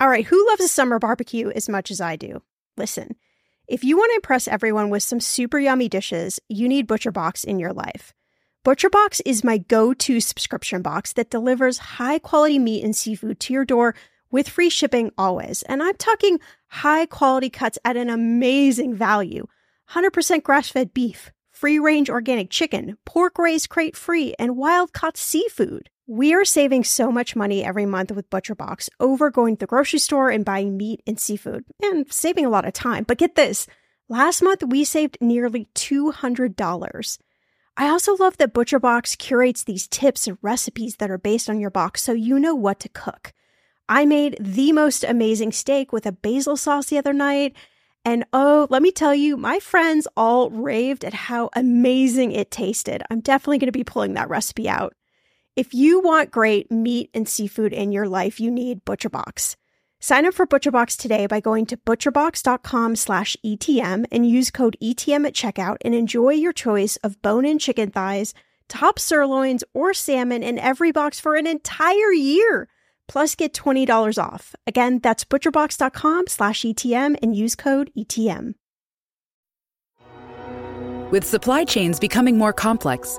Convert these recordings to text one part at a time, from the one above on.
All right, who loves a summer barbecue as much as I do? Listen, if you want to impress everyone with some super yummy dishes, you need ButcherBox in your life. ButcherBox is my go to subscription box that delivers high quality meat and seafood to your door with free shipping always. And I'm talking high quality cuts at an amazing value 100% grass fed beef, free range organic chicken, pork raised crate free, and wild caught seafood. We are saving so much money every month with ButcherBox over going to the grocery store and buying meat and seafood, and saving a lot of time. But get this last month we saved nearly $200. I also love that ButcherBox curates these tips and recipes that are based on your box so you know what to cook. I made the most amazing steak with a basil sauce the other night. And oh, let me tell you, my friends all raved at how amazing it tasted. I'm definitely going to be pulling that recipe out. If you want great meat and seafood in your life, you need ButcherBox. Sign up for ButcherBox today by going to butcherbox.com/etm and use code ETM at checkout and enjoy your choice of bone-in chicken thighs, top sirloins, or salmon in every box for an entire year. Plus, get $20 off. Again, that's butcherbox.com/etm and use code ETM. With supply chains becoming more complex,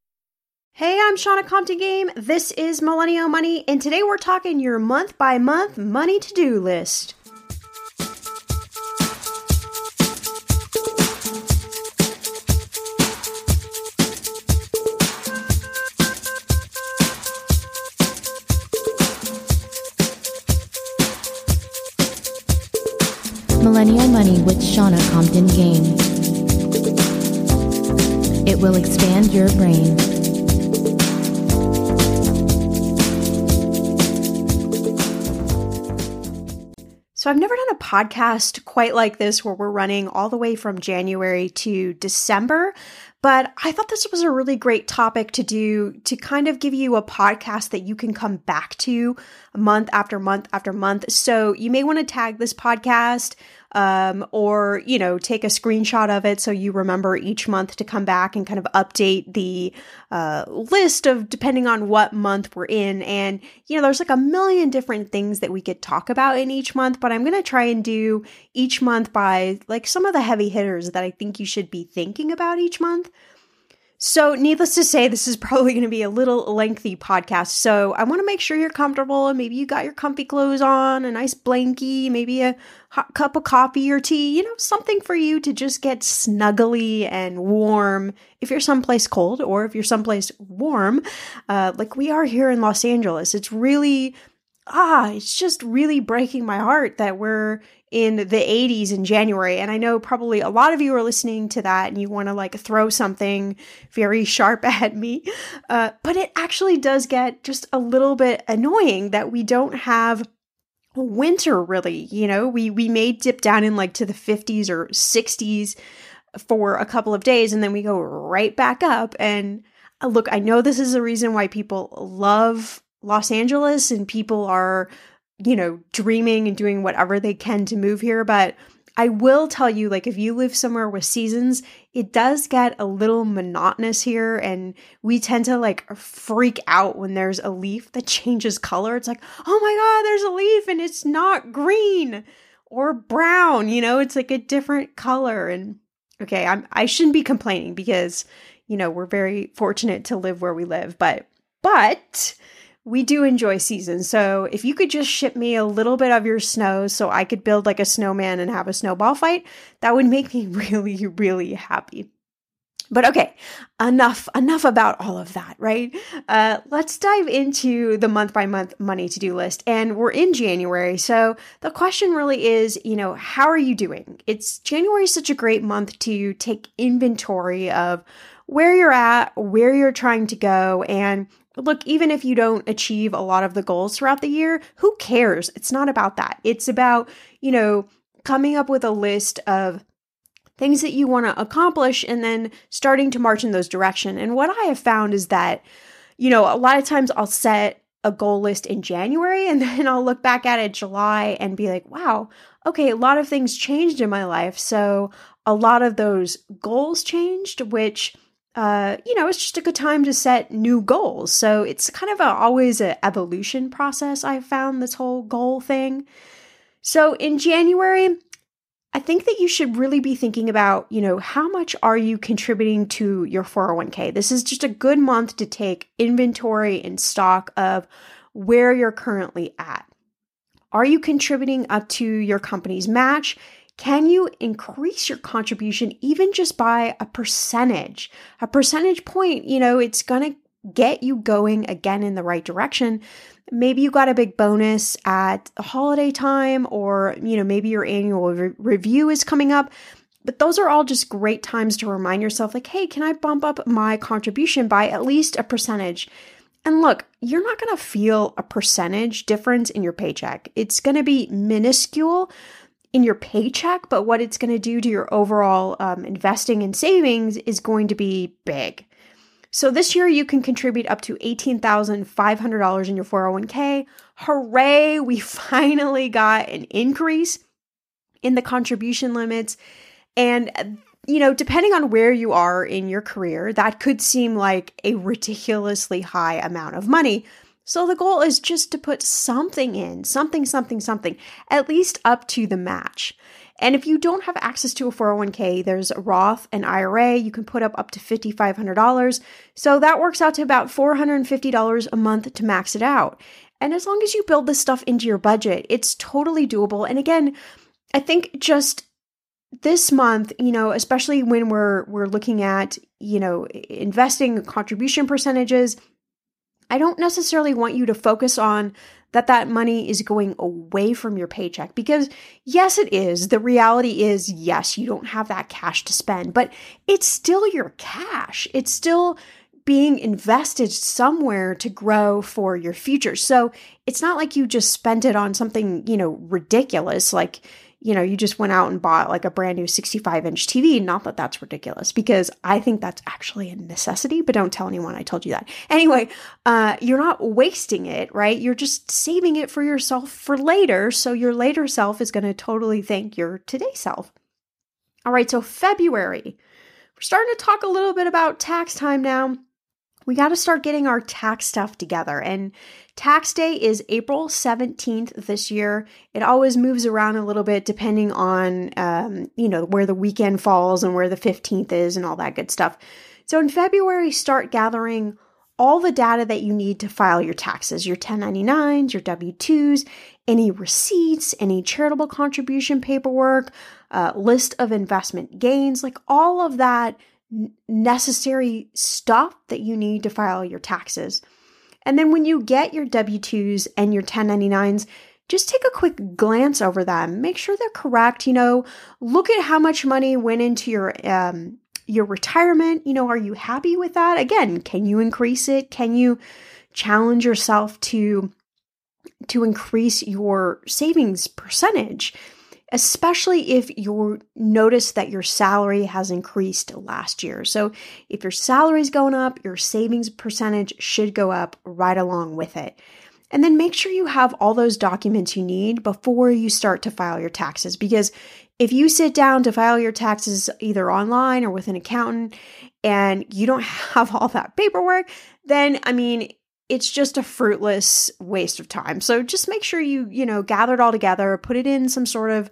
Hey, I'm Shannah Compton Game. This is Millennial Money, and today we're talking your month by month money to do list. Millennial Money with Shannah Compton Game. It will expand your brain. So, I've never done a podcast quite like this where we're running all the way from January to December, but I thought this was a really great topic to do to kind of give you a podcast that you can come back to month after month after month. So, you may want to tag this podcast um, or you know take a screenshot of it so you remember each month to come back and kind of update the uh, list of depending on what month we're in. And you know there's like a million different things that we could talk about in each month but i'm going to try and do each month by like some of the heavy hitters that i think you should be thinking about each month so, needless to say, this is probably going to be a little lengthy podcast. So, I want to make sure you're comfortable and maybe you got your comfy clothes on, a nice blankie, maybe a hot cup of coffee or tea, you know, something for you to just get snuggly and warm if you're someplace cold or if you're someplace warm, uh, like we are here in Los Angeles. It's really ah, it's just really breaking my heart that we're in the 80s in January. And I know probably a lot of you are listening to that and you want to like throw something very sharp at me. Uh, but it actually does get just a little bit annoying that we don't have winter really you know we we may dip down in like to the 50s or 60s for a couple of days and then we go right back up and uh, look i know this is the reason why people love Los Angeles and people are, you know, dreaming and doing whatever they can to move here. But I will tell you, like, if you live somewhere with seasons, it does get a little monotonous here. And we tend to like freak out when there's a leaf that changes color. It's like, oh my God, there's a leaf and it's not green or brown. You know, it's like a different color. And okay, I'm, I shouldn't be complaining because, you know, we're very fortunate to live where we live. But, but, we do enjoy seasons. So if you could just ship me a little bit of your snow so I could build like a snowman and have a snowball fight, that would make me really, really happy. But okay, enough enough about all of that, right? Uh, let's dive into the month by month money to do list. And we're in January, so the question really is, you know, how are you doing? It's January is such a great month to take inventory of where you're at, where you're trying to go, and look, even if you don't achieve a lot of the goals throughout the year, who cares? It's not about that. It's about, you know, coming up with a list of things that you want to accomplish, and then starting to march in those direction. And what I have found is that, you know, a lot of times I'll set a goal list in January and then I'll look back at it July and be like, wow, okay, a lot of things changed in my life. So a lot of those goals changed, which uh, you know, it's just a good time to set new goals. So it's kind of a, always an evolution process. I've found this whole goal thing. So in January, I think that you should really be thinking about, you know, how much are you contributing to your 401k? This is just a good month to take inventory and stock of where you're currently at. Are you contributing up to your company's match? Can you increase your contribution even just by a percentage? A percentage point, you know, it's going to get you going again in the right direction. Maybe you got a big bonus at holiday time, or, you know, maybe your annual re- review is coming up. But those are all just great times to remind yourself, like, hey, can I bump up my contribution by at least a percentage? And look, you're not going to feel a percentage difference in your paycheck. It's going to be minuscule, in your paycheck, but what it's going to do to your overall um, investing and savings is going to be big. So this year you can contribute up to $18,500 in your 401k. Hooray, we finally got an increase in the contribution limits. And, you know, depending on where you are in your career, that could seem like a ridiculously high amount of money. So the goal is just to put something in, something, something, something, at least up to the match. And if you don't have access to a 401k, there's a Roth and IRA. You can put up up to $5,500. So that works out to about $450 a month to max it out. And as long as you build this stuff into your budget, it's totally doable. And again, I think just this month, you know, especially when we're we're looking at, you know, investing contribution percentages, I don't necessarily want you to focus on that that money is going away from your paycheck because yes it is. The reality is yes you don't have that cash to spend but it's still your cash. It's still being invested somewhere to grow for your future. So it's not like you just spent it on something you know ridiculous like you know, you just went out and bought like a brand new 65 inch TV. Not that that's ridiculous because I think that's actually a necessity, but don't tell anyone I told you that. Anyway, uh, you're not wasting it, right? You're just saving it for yourself for later. So your later self is going to totally thank your today self. All right, so February. We're starting to talk a little bit about tax time now we got to start getting our tax stuff together. And tax day is April 17th this year. It always moves around a little bit depending on, um, you know, where the weekend falls and where the 15th is and all that good stuff. So in February, start gathering all the data that you need to file your taxes your 1099s, your W 2s, any receipts, any charitable contribution paperwork, uh, list of investment gains, like all of that necessary stuff that you need to file your taxes. And then when you get your W 2s and your 1099s, just take a quick glance over them. Make sure they're correct. You know, look at how much money went into your um, your retirement. You know, are you happy with that? Again, can you increase it? Can you challenge yourself to to increase your savings percentage? Especially if you notice that your salary has increased last year. So if your salary is going up, your savings percentage should go up right along with it. And then make sure you have all those documents you need before you start to file your taxes. Because if you sit down to file your taxes either online or with an accountant and you don't have all that paperwork, then I mean, it's just a fruitless waste of time. So just make sure you, you know, gather it all together, put it in some sort of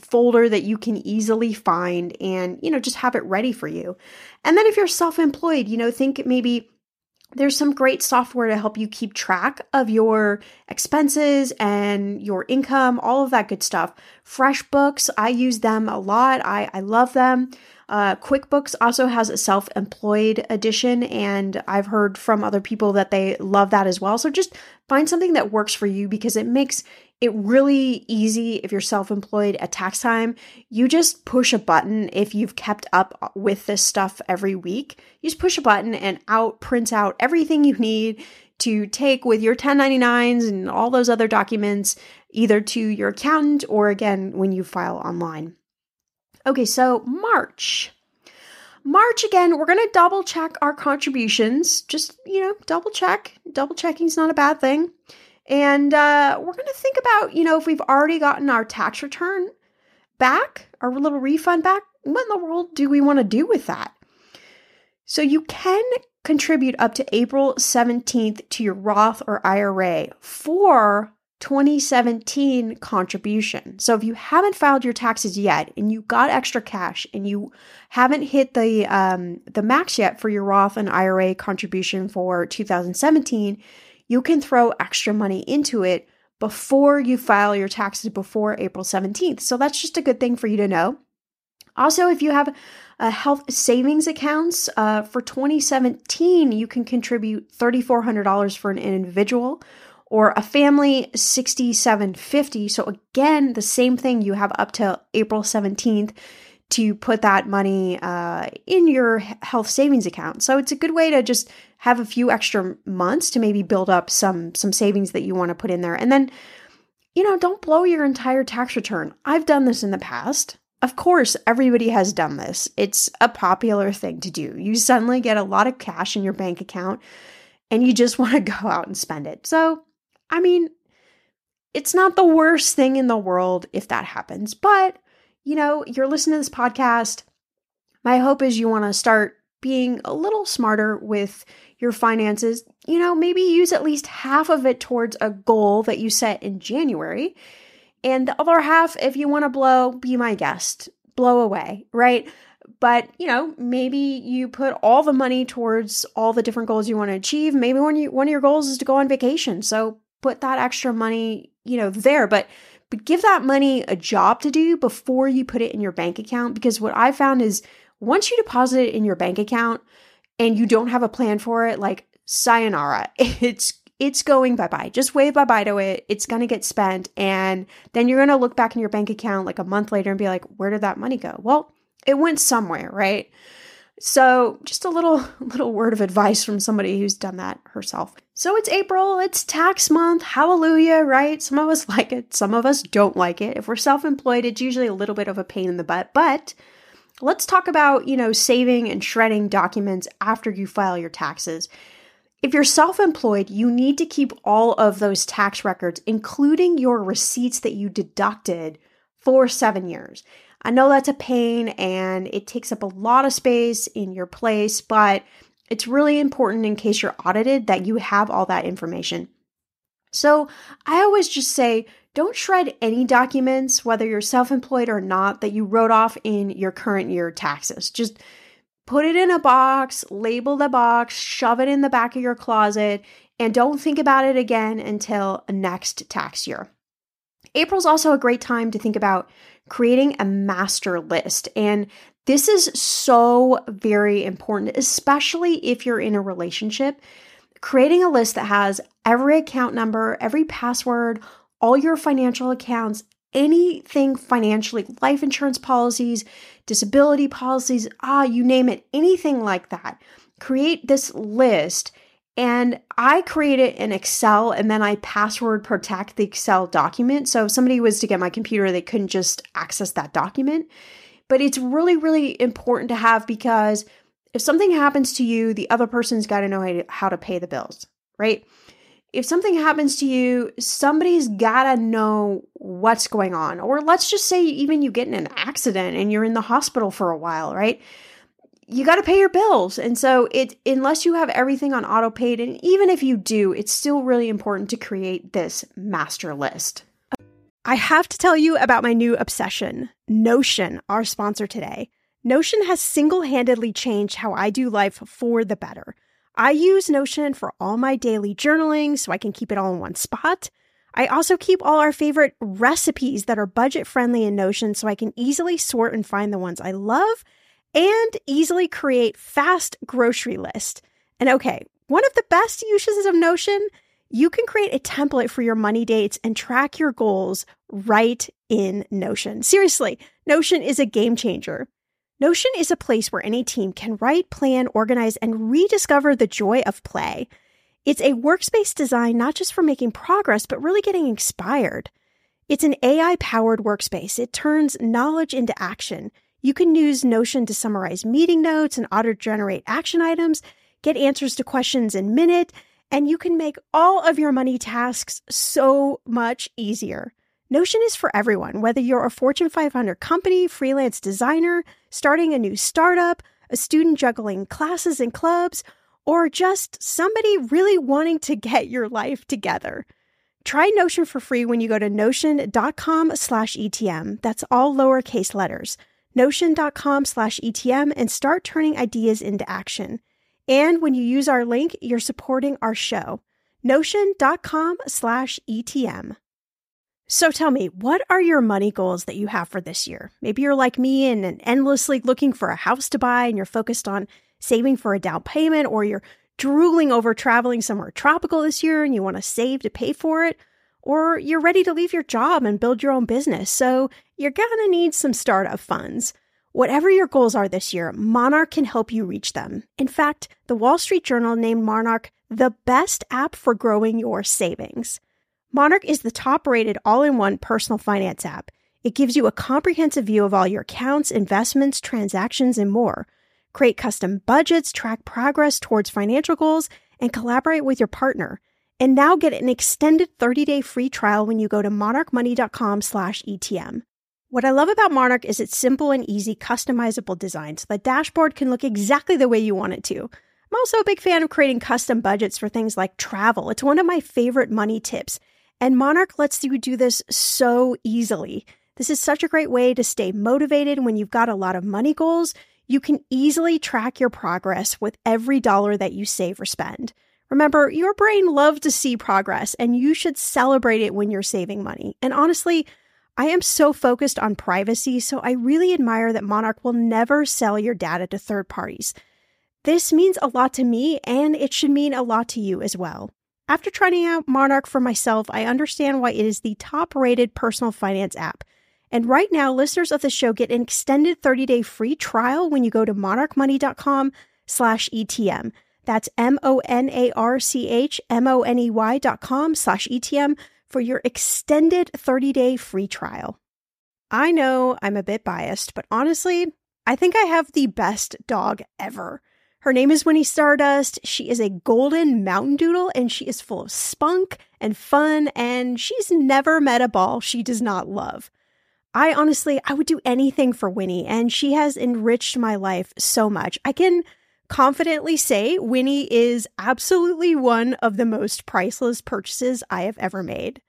folder that you can easily find and, you know, just have it ready for you. And then if you're self-employed, you know, think maybe there's some great software to help you keep track of your expenses and your income, all of that good stuff. FreshBooks, I use them a lot. I, I love them. Uh, QuickBooks also has a self employed edition, and I've heard from other people that they love that as well. So just find something that works for you because it makes it really easy if you're self employed at tax time. You just push a button if you've kept up with this stuff every week. You just push a button and out prints out everything you need to take with your 1099s and all those other documents either to your accountant or again when you file online. Okay, so March. March again, we're going to double check our contributions. Just, you know, double check. Double checking is not a bad thing. And uh, we're going to think about, you know, if we've already gotten our tax return back, our little refund back, what in the world do we want to do with that? So you can contribute up to April 17th to your Roth or IRA for 2017 contribution. So if you haven't filed your taxes yet and you got extra cash and you haven't hit the um, the max yet for your Roth and IRA contribution for 2017, you can throw extra money into it before you file your taxes before April 17th. So that's just a good thing for you to know. Also, if you have a health savings accounts uh, for 2017, you can contribute $3,400 for an individual or a family 6750 so again the same thing you have up to april 17th to put that money uh, in your health savings account so it's a good way to just have a few extra months to maybe build up some some savings that you want to put in there and then you know don't blow your entire tax return i've done this in the past of course, everybody has done this. It's a popular thing to do. You suddenly get a lot of cash in your bank account and you just want to go out and spend it. So, I mean, it's not the worst thing in the world if that happens, but you know, you're listening to this podcast. My hope is you want to start being a little smarter with your finances. You know, maybe use at least half of it towards a goal that you set in January. And the other half, if you want to blow, be my guest, blow away, right? But, you know, maybe you put all the money towards all the different goals you want to achieve. Maybe one, of your goals is to go on vacation. So put that extra money, you know, there. But but give that money a job to do before you put it in your bank account. Because what I found is once you deposit it in your bank account and you don't have a plan for it, like sayonara, it's it's going bye bye. Just wave bye bye to it. It's going to get spent. And then you're going to look back in your bank account like a month later and be like, where did that money go? Well, it went somewhere, right? So, just a little little word of advice from somebody who's done that herself. So, it's April, it's tax month. Hallelujah, right? Some of us like it, some of us don't like it. If we're self-employed, it's usually a little bit of a pain in the butt, but let's talk about, you know, saving and shredding documents after you file your taxes. If you're self employed, you need to keep all of those tax records, including your receipts that you deducted for seven years. I know that's a pain and it takes up a lot of space in your place, but it's really important in case you're audited that you have all that information. So I always just say, don't shred any documents, whether you're self employed or not, that you wrote off in your current year taxes. Just put it in a box, label the box, shove it in the back of your closet, and don't think about it again until next tax year. April's also a great time to think about creating a master list. And this is so very important, especially if you're in a relationship. Creating a list that has every account number, every password, all your financial accounts, anything financially, life insurance policies, disability policies, ah, you name it, anything like that. Create this list. And I create it in Excel and then I password protect the Excel document. So if somebody was to get my computer, they couldn't just access that document. But it's really, really important to have because if something happens to you, the other person's got to know how to pay the bills, right? if something happens to you, somebody's gotta know what's going on. Or let's just say even you get in an accident and you're in the hospital for a while, right? You got to pay your bills. And so it unless you have everything on auto paid and even if you do, it's still really important to create this master list. I have to tell you about my new obsession, Notion, our sponsor today. Notion has single-handedly changed how I do life for the better. I use Notion for all my daily journaling so I can keep it all in one spot. I also keep all our favorite recipes that are budget friendly in Notion so I can easily sort and find the ones I love and easily create fast grocery list. And okay, one of the best uses of Notion, you can create a template for your money dates and track your goals right in Notion. Seriously, Notion is a game changer. Notion is a place where any team can write, plan, organize, and rediscover the joy of play. It's a workspace designed not just for making progress, but really getting inspired. It's an AI powered workspace. It turns knowledge into action. You can use Notion to summarize meeting notes and auto generate action items, get answers to questions in minute, and you can make all of your money tasks so much easier. Notion is for everyone, whether you're a Fortune 500 company, freelance designer, starting a new startup, a student juggling classes and clubs, or just somebody really wanting to get your life together. Try Notion for free when you go to notion.com slash ETM. That's all lowercase letters notion.com slash ETM and start turning ideas into action. And when you use our link, you're supporting our show. Notion.com slash ETM. So tell me, what are your money goals that you have for this year? Maybe you're like me and endlessly looking for a house to buy and you're focused on saving for a down payment, or you're drooling over traveling somewhere tropical this year and you want to save to pay for it or you're ready to leave your job and build your own business, so you're to need some startup funds. Whatever your goals are this year, Monarch can help you reach them. In fact, the Wall Street Journal named Monarch the best app for growing your savings. Monarch is the top rated all in one personal finance app. It gives you a comprehensive view of all your accounts, investments, transactions, and more. Create custom budgets, track progress towards financial goals, and collaborate with your partner. And now get an extended 30-day free trial when you go to monarchmoney.com slash ETM. What I love about Monarch is its simple and easy customizable design so the dashboard can look exactly the way you want it to. I'm also a big fan of creating custom budgets for things like travel. It's one of my favorite money tips, and Monarch lets you do this so easily. This is such a great way to stay motivated when you've got a lot of money goals. You can easily track your progress with every dollar that you save or spend. Remember, your brain loves to see progress and you should celebrate it when you're saving money. And honestly, I am so focused on privacy, so I really admire that Monarch will never sell your data to third parties. This means a lot to me, and it should mean a lot to you as well. After trying out Monarch for myself, I understand why it is the top rated personal finance app. And right now, listeners of the show get an extended 30-day free trial when you go to monarchmoney.com slash ETM. That's M-O-N-A-R-C-H-M-O-N-E-Y dot com slash ETM for your extended 30-day free trial. I know I'm a bit biased, but honestly, I think I have the best dog ever. Her name is Winnie Stardust. She is a golden mountain doodle and she is full of spunk and fun and she's never met a ball she does not love. I honestly, I would do anything for Winnie and she has enriched my life so much. I can confidently say Winnie is absolutely one of the most priceless purchases I have ever made.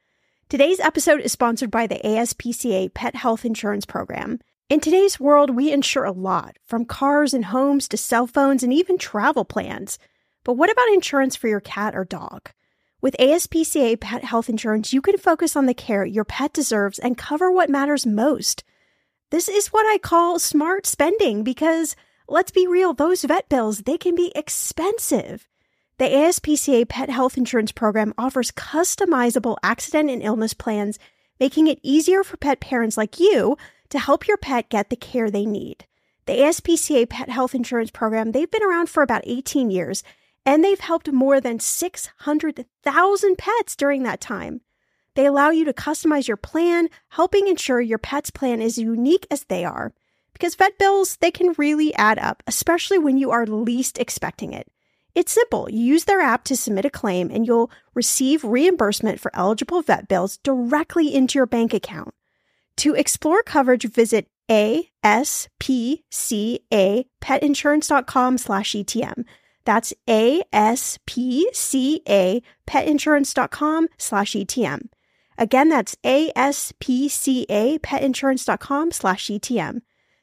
Today's episode is sponsored by the ASPCA Pet Health Insurance Program. In today's world, we insure a lot, from cars and homes to cell phones and even travel plans. But what about insurance for your cat or dog? With ASPCA Pet Health Insurance, you can focus on the care your pet deserves and cover what matters most. This is what I call smart spending because let's be real, those vet bills, they can be expensive. The ASPCA Pet Health Insurance Program offers customizable accident and illness plans, making it easier for pet parents like you to help your pet get the care they need. The ASPCA Pet Health Insurance Program, they've been around for about 18 years, and they've helped more than 600,000 pets during that time. They allow you to customize your plan, helping ensure your pet's plan is unique as they are because vet bills, they can really add up, especially when you are least expecting it. It's simple. You use their app to submit a claim and you'll receive reimbursement for eligible vet bills directly into your bank account. To explore coverage, visit aspca slash ETM. That's aspca petinsurance.com slash ETM. Again, that's aspca petinsurance.com slash ETM.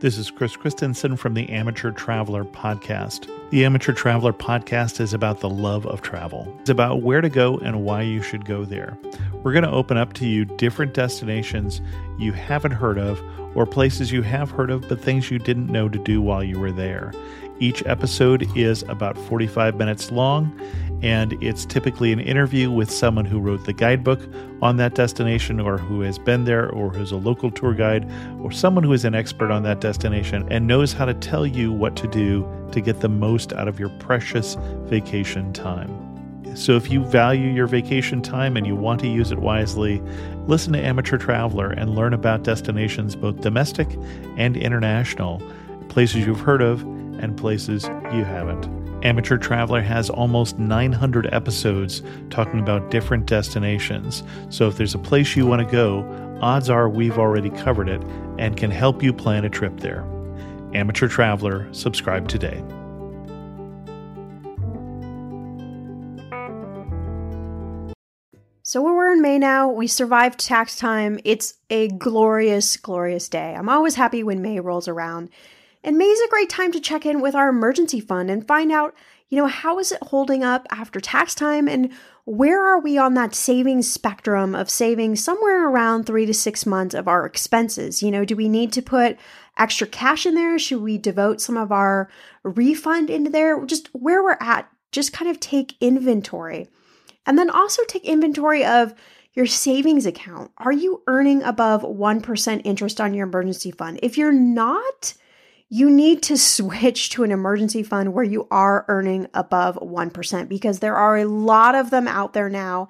This is Chris Christensen from the Amateur Traveler Podcast. The Amateur Traveler Podcast is about the love of travel. It's about where to go and why you should go there. We're going to open up to you different destinations you haven't heard of, or places you have heard of, but things you didn't know to do while you were there. Each episode is about 45 minutes long, and it's typically an interview with someone who wrote the guidebook on that destination or who has been there or who's a local tour guide or someone who is an expert on that destination and knows how to tell you what to do to get the most out of your precious vacation time. So, if you value your vacation time and you want to use it wisely, listen to Amateur Traveler and learn about destinations both domestic and international, places you've heard of and places you haven't. Amateur Traveler has almost 900 episodes talking about different destinations. So if there's a place you want to go, odds are we've already covered it and can help you plan a trip there. Amateur Traveler, subscribe today. So we're in May now. We survived tax time. It's a glorious, glorious day. I'm always happy when May rolls around. And May is a great time to check in with our emergency fund and find out, you know, how is it holding up after tax time and where are we on that savings spectrum of saving somewhere around three to six months of our expenses? You know, do we need to put extra cash in there? Should we devote some of our refund into there? Just where we're at, just kind of take inventory. And then also take inventory of your savings account. Are you earning above 1% interest on your emergency fund? If you're not, you need to switch to an emergency fund where you are earning above 1% because there are a lot of them out there now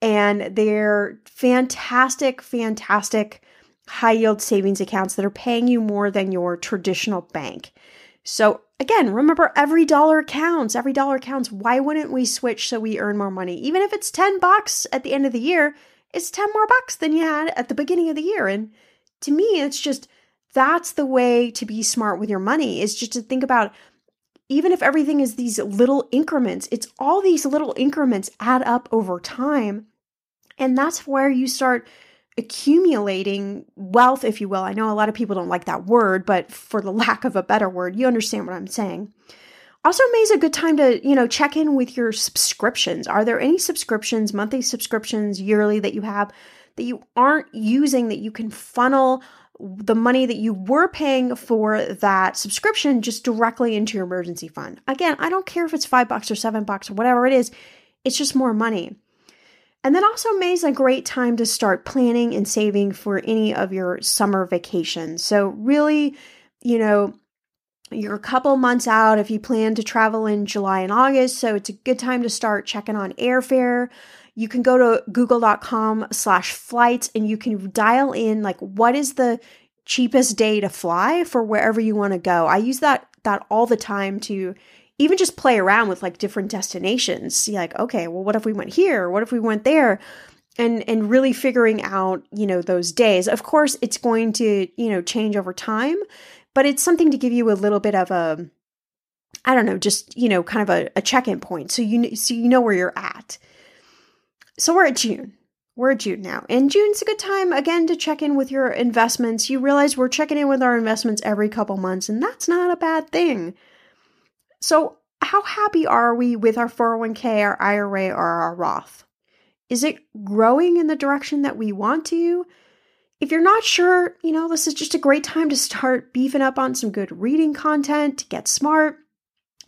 and they're fantastic, fantastic high yield savings accounts that are paying you more than your traditional bank. So, again, remember every dollar counts. Every dollar counts. Why wouldn't we switch so we earn more money? Even if it's 10 bucks at the end of the year, it's 10 more bucks than you had at the beginning of the year. And to me, it's just that's the way to be smart with your money is just to think about even if everything is these little increments, it's all these little increments add up over time. And that's where you start accumulating wealth, if you will. I know a lot of people don't like that word, but for the lack of a better word, you understand what I'm saying. Also, May is a good time to, you know, check in with your subscriptions. Are there any subscriptions, monthly subscriptions, yearly that you have that you aren't using that you can funnel the money that you were paying for that subscription just directly into your emergency fund. Again, I don't care if it's five bucks or seven bucks or whatever it is, it's just more money. And then also, May is a great time to start planning and saving for any of your summer vacations. So, really, you know, you're a couple months out if you plan to travel in July and August. So, it's a good time to start checking on airfare you can go to google.com slash flights and you can dial in like what is the cheapest day to fly for wherever you want to go. I use that that all the time to even just play around with like different destinations. See like, okay, well what if we went here? What if we went there? And and really figuring out, you know, those days. Of course, it's going to, you know, change over time, but it's something to give you a little bit of a I don't know, just, you know, kind of a, a check-in point. So you so you know where you're at. So we're at June. We're at June now. And June's a good time, again, to check in with your investments. You realize we're checking in with our investments every couple months, and that's not a bad thing. So, how happy are we with our 401k, our IRA, or our Roth? Is it growing in the direction that we want to? If you're not sure, you know, this is just a great time to start beefing up on some good reading content, to get smart.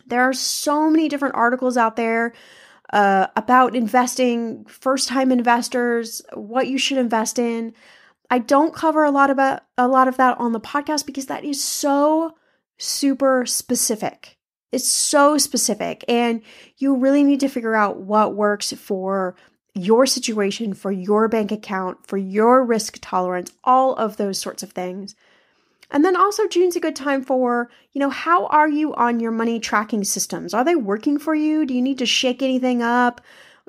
There are so many different articles out there uh, about investing, first time investors, what you should invest in. I don't cover a lot about a lot of that on the podcast because that is so super specific. It's so specific and you really need to figure out what works for your situation, for your bank account, for your risk tolerance, all of those sorts of things. And then also June's a good time for, you know, how are you on your money tracking systems? Are they working for you? Do you need to shake anything up?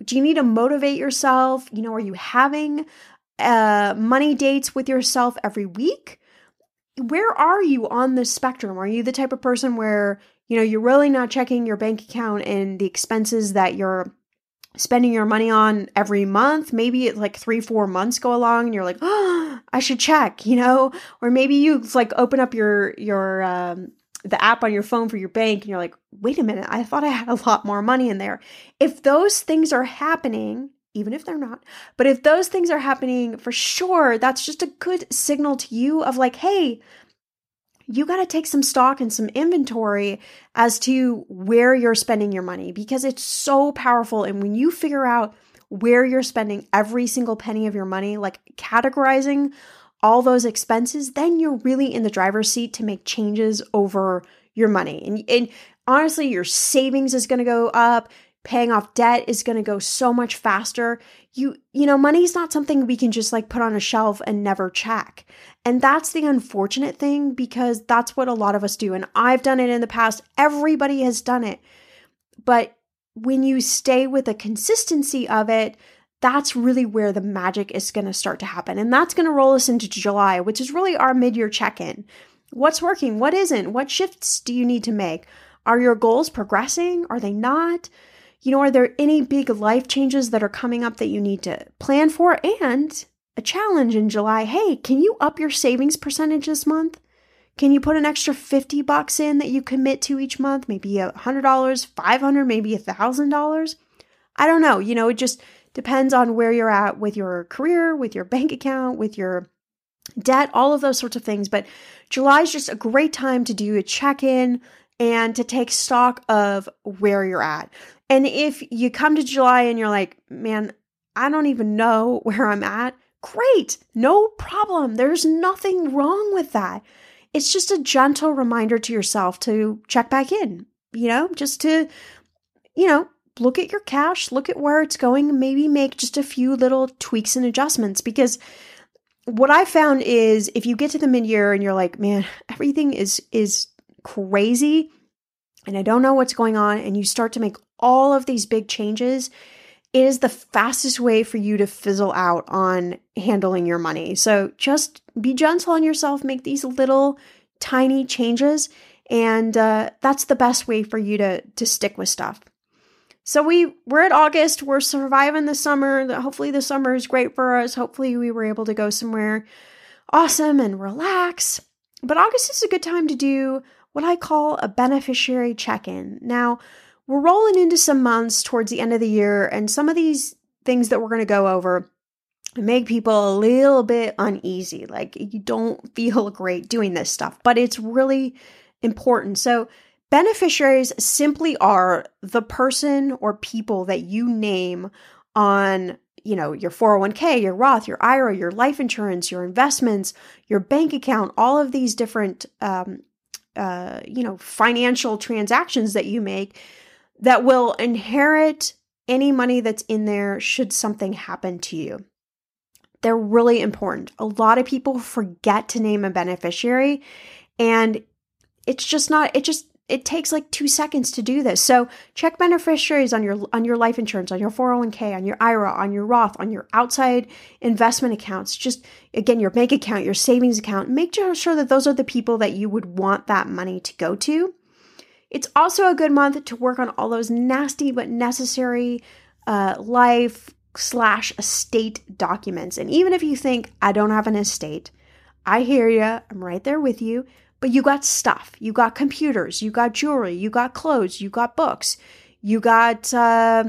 Do you need to motivate yourself? You know, are you having uh, money dates with yourself every week? Where are you on the spectrum? Are you the type of person where, you know, you're really not checking your bank account and the expenses that you're spending your money on every month. Maybe it's like three, four months go along and you're like, oh, I should check, you know? Or maybe you like open up your, your, um, the app on your phone for your bank and you're like, wait a minute, I thought I had a lot more money in there. If those things are happening, even if they're not, but if those things are happening for sure, that's just a good signal to you of like, hey, you got to take some stock and some inventory as to where you're spending your money because it's so powerful. And when you figure out where you're spending every single penny of your money, like categorizing all those expenses, then you're really in the driver's seat to make changes over your money. And, and honestly, your savings is going to go up. Paying off debt is going to go so much faster. You, you know, money is not something we can just like put on a shelf and never check. And that's the unfortunate thing because that's what a lot of us do. And I've done it in the past. Everybody has done it. But when you stay with the consistency of it, that's really where the magic is going to start to happen. And that's going to roll us into July, which is really our mid year check in. What's working? What isn't? What shifts do you need to make? Are your goals progressing? Are they not? You know, are there any big life changes that are coming up that you need to plan for? And a challenge in July hey, can you up your savings percentage this month? Can you put an extra 50 bucks in that you commit to each month? Maybe a $100, 500, maybe a $1,000? I don't know. You know, it just depends on where you're at with your career, with your bank account, with your debt, all of those sorts of things. But July is just a great time to do a check in and to take stock of where you're at. And if you come to July and you're like, man, I don't even know where I'm at, great, no problem. There's nothing wrong with that it's just a gentle reminder to yourself to check back in, you know, just to, you know, look at your cash, look at where it's going, maybe make just a few little tweaks and adjustments because what I found is if you get to the mid-year and you're like, man, everything is is crazy and I don't know what's going on and you start to make all of these big changes, it is the fastest way for you to fizzle out on handling your money. So just be gentle on yourself, make these little tiny changes, and uh, that's the best way for you to to stick with stuff. So we we're at August, we're surviving the summer. Hopefully the summer is great for us. Hopefully we were able to go somewhere awesome and relax. But August is a good time to do what I call a beneficiary check-in. Now, we're rolling into some months towards the end of the year, and some of these things that we're going to go over make people a little bit uneasy. Like you don't feel great doing this stuff, but it's really important. So, beneficiaries simply are the person or people that you name on you know your 401k your roth your ira your life insurance your investments your bank account all of these different um, uh, you know financial transactions that you make that will inherit any money that's in there should something happen to you. They're really important. A lot of people forget to name a beneficiary and it's just not it just it takes like 2 seconds to do this. So check beneficiaries on your on your life insurance, on your 401k, on your IRA, on your Roth, on your outside investment accounts. Just again your bank account, your savings account. Make sure that those are the people that you would want that money to go to. It's also a good month to work on all those nasty but necessary uh, life slash estate documents. And even if you think, I don't have an estate, I hear you, I'm right there with you. But you got stuff. You got computers, you got jewelry, you got clothes, you got books, you got uh,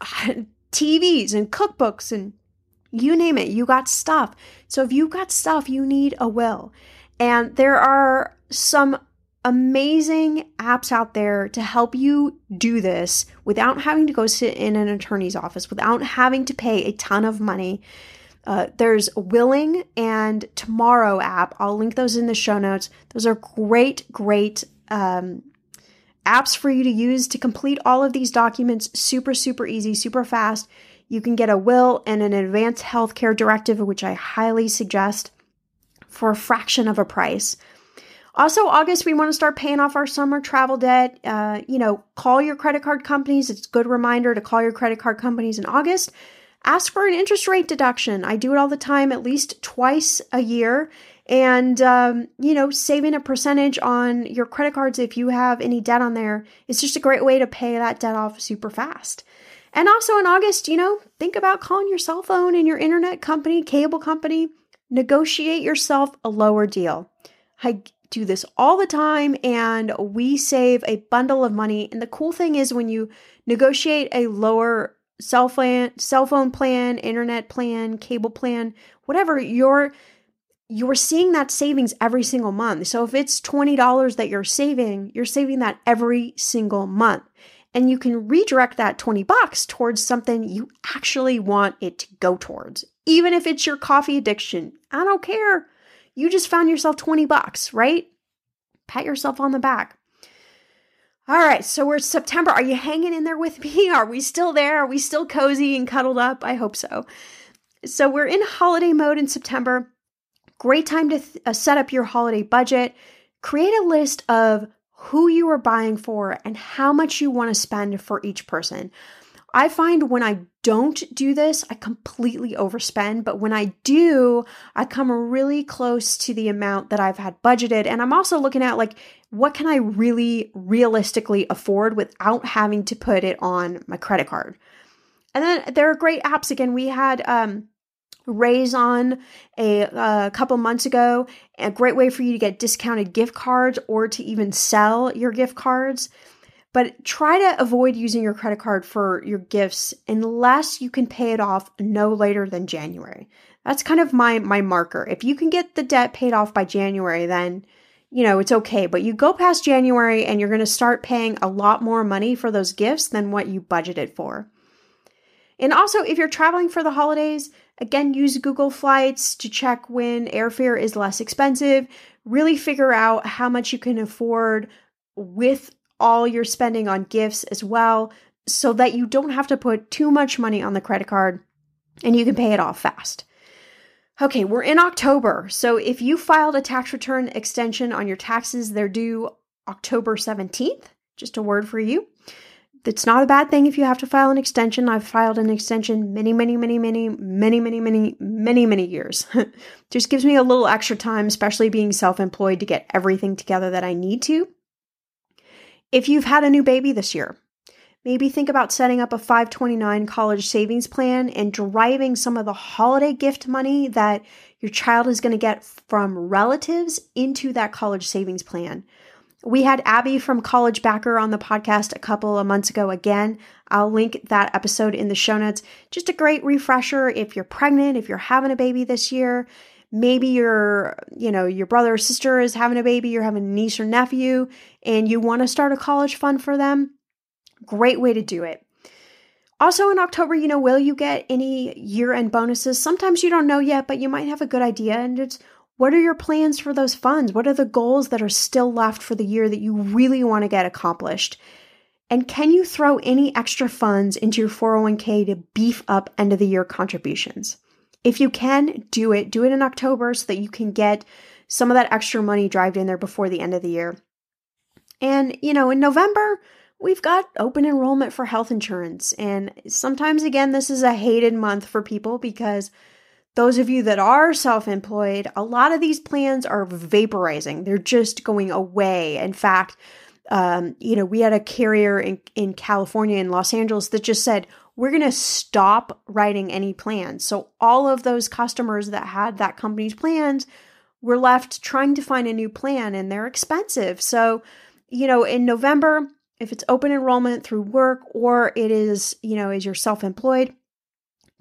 TVs and cookbooks and you name it, you got stuff. So if you've got stuff, you need a will. And there are some amazing apps out there to help you do this without having to go sit in an attorney's office, without having to pay a ton of money. Uh, there's Willing and Tomorrow app. I'll link those in the show notes. Those are great, great um, apps for you to use to complete all of these documents super, super easy, super fast. You can get a will and an advanced healthcare directive, which I highly suggest, for a fraction of a price. Also, August, we want to start paying off our summer travel debt. Uh, you know, call your credit card companies. It's a good reminder to call your credit card companies in August. Ask for an interest rate deduction. I do it all the time, at least twice a year. And, um, you know, saving a percentage on your credit cards if you have any debt on there is just a great way to pay that debt off super fast. And also in August, you know, think about calling your cell phone and your internet company, cable company, negotiate yourself a lower deal. I do this all the time and we save a bundle of money. And the cool thing is when you negotiate a lower cell phone cell phone plan, internet plan, cable plan, whatever, you're you're seeing that savings every single month. So if it's $20 that you're saving, you're saving that every single month. And you can redirect that 20 bucks towards something you actually want it to go towards. Even if it's your coffee addiction, I don't care. You just found yourself 20 bucks, right? Pat yourself on the back. All right, so we're September. Are you hanging in there with me? Are we still there? Are we still cozy and cuddled up? I hope so. So we're in holiday mode in September. Great time to th- uh, set up your holiday budget. Create a list of who you are buying for and how much you want to spend for each person. I find when I don't do this, I completely overspend. But when I do, I come really close to the amount that I've had budgeted. And I'm also looking at like, what can I really realistically afford without having to put it on my credit card? And then there are great apps. Again, we had um, Raise on a, a couple months ago, a great way for you to get discounted gift cards or to even sell your gift cards. But try to avoid using your credit card for your gifts unless you can pay it off no later than January. That's kind of my my marker. If you can get the debt paid off by January, then you know, it's okay. But you go past January and you're going to start paying a lot more money for those gifts than what you budgeted for. And also, if you're traveling for the holidays, Again, use Google Flights to check when airfare is less expensive. Really figure out how much you can afford with all your spending on gifts as well, so that you don't have to put too much money on the credit card and you can pay it off fast. Okay, we're in October. So if you filed a tax return extension on your taxes, they're due October 17th. Just a word for you it's not a bad thing if you have to file an extension. I've filed an extension many, many, many, many, many, many, many, many, many years. Just gives me a little extra time, especially being self employed, to get everything together that I need to. If you've had a new baby this year, maybe think about setting up a 529 college savings plan and driving some of the holiday gift money that your child is going to get from relatives into that college savings plan. We had Abby from College Backer on the podcast a couple of months ago again. I'll link that episode in the show notes. Just a great refresher if you're pregnant, if you're having a baby this year, maybe your, you know, your brother or sister is having a baby, you're having a niece or nephew, and you want to start a college fund for them. Great way to do it. Also in October, you know, will you get any year end bonuses? Sometimes you don't know yet, but you might have a good idea. And it's what are your plans for those funds? What are the goals that are still left for the year that you really want to get accomplished? And can you throw any extra funds into your 401k to beef up end of the year contributions? If you can, do it. Do it in October so that you can get some of that extra money drived in there before the end of the year. And, you know, in November, we've got open enrollment for health insurance. And sometimes, again, this is a hated month for people because those of you that are self employed, a lot of these plans are vaporizing. They're just going away. In fact, um, you know, we had a carrier in, in California, in Los Angeles, that just said, we're going to stop writing any plans. So all of those customers that had that company's plans were left trying to find a new plan and they're expensive. So, you know, in November, if it's open enrollment through work or it is, you know, as you're self employed,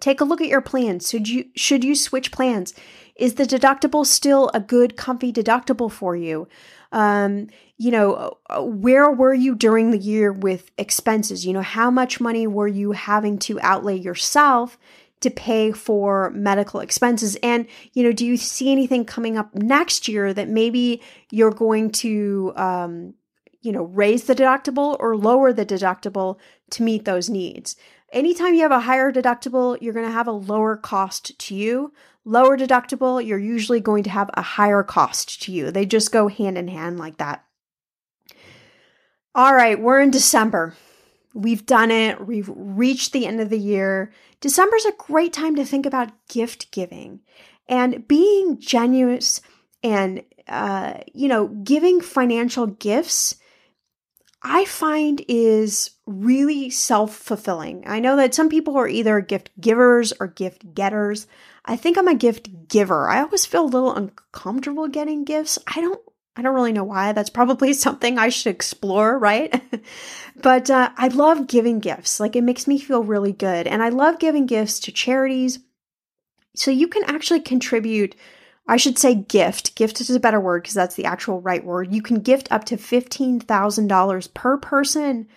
Take a look at your plans. Should you should you switch plans? Is the deductible still a good, comfy deductible for you? Um, you know, uh, where were you during the year with expenses? You know, how much money were you having to outlay yourself to pay for medical expenses? And, you know, do you see anything coming up next year that maybe you're going to, um, you know, raise the deductible or lower the deductible to meet those needs? Anytime you have a higher deductible, you're going to have a lower cost to you. Lower deductible, you're usually going to have a higher cost to you. They just go hand in hand like that. All right, we're in December. We've done it. We've reached the end of the year. December's a great time to think about gift giving and being generous and, uh, you know, giving financial gifts I find is really self fulfilling. I know that some people are either gift givers or gift getters. I think I'm a gift giver. I always feel a little uncomfortable getting gifts. I don't I don't really know why. That's probably something I should explore, right? but uh, I love giving gifts. Like it makes me feel really good. And I love giving gifts to charities. So you can actually contribute I should say gift. Gift is a better word because that's the actual right word. You can gift up to $15,000 per person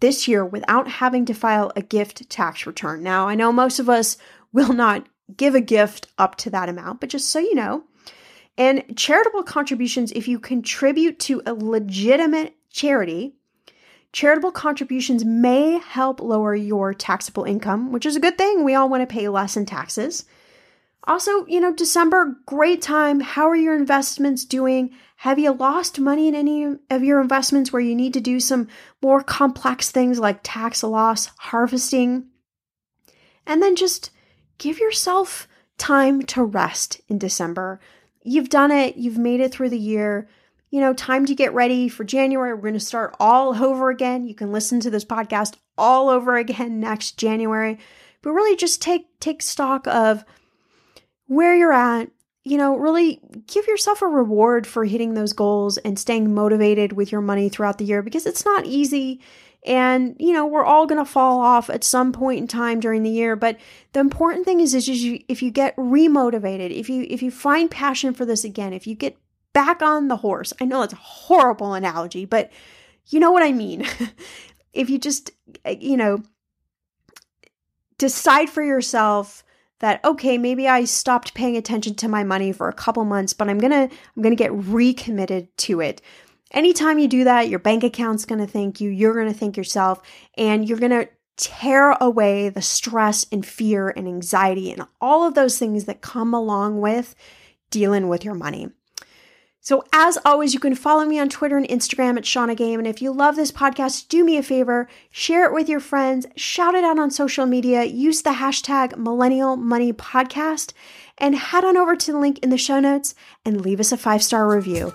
this year without having to file a gift tax return. Now, I know most of us will not give a gift up to that amount, but just so you know. And charitable contributions, if you contribute to a legitimate charity, charitable contributions may help lower your taxable income, which is a good thing. We all want to pay less in taxes. Also, you know, December, great time. How are your investments doing? Have you lost money in any of your investments where you need to do some more complex things like tax loss harvesting? And then just give yourself time to rest in December. You've done it, you've made it through the year. You know, time to get ready for January. We're going to start all over again. You can listen to this podcast all over again next January. But really just take take stock of where you're at, you know, really give yourself a reward for hitting those goals and staying motivated with your money throughout the year because it's not easy. And, you know, we're all going to fall off at some point in time during the year. But the important thing is, is you, if you get remotivated, if you, if you find passion for this again, if you get back on the horse, I know it's a horrible analogy, but you know what I mean. if you just, eh, you know, decide for yourself that okay maybe i stopped paying attention to my money for a couple months but i'm gonna i'm gonna get recommitted to it anytime you do that your bank account's gonna thank you you're gonna thank yourself and you're gonna tear away the stress and fear and anxiety and all of those things that come along with dealing with your money so, as always, you can follow me on Twitter and Instagram at Shannah Game. And if you love this podcast, do me a favor, share it with your friends, shout it out on social media, use the hashtag Millennial Money Podcast, and head on over to the link in the show notes and leave us a five star review.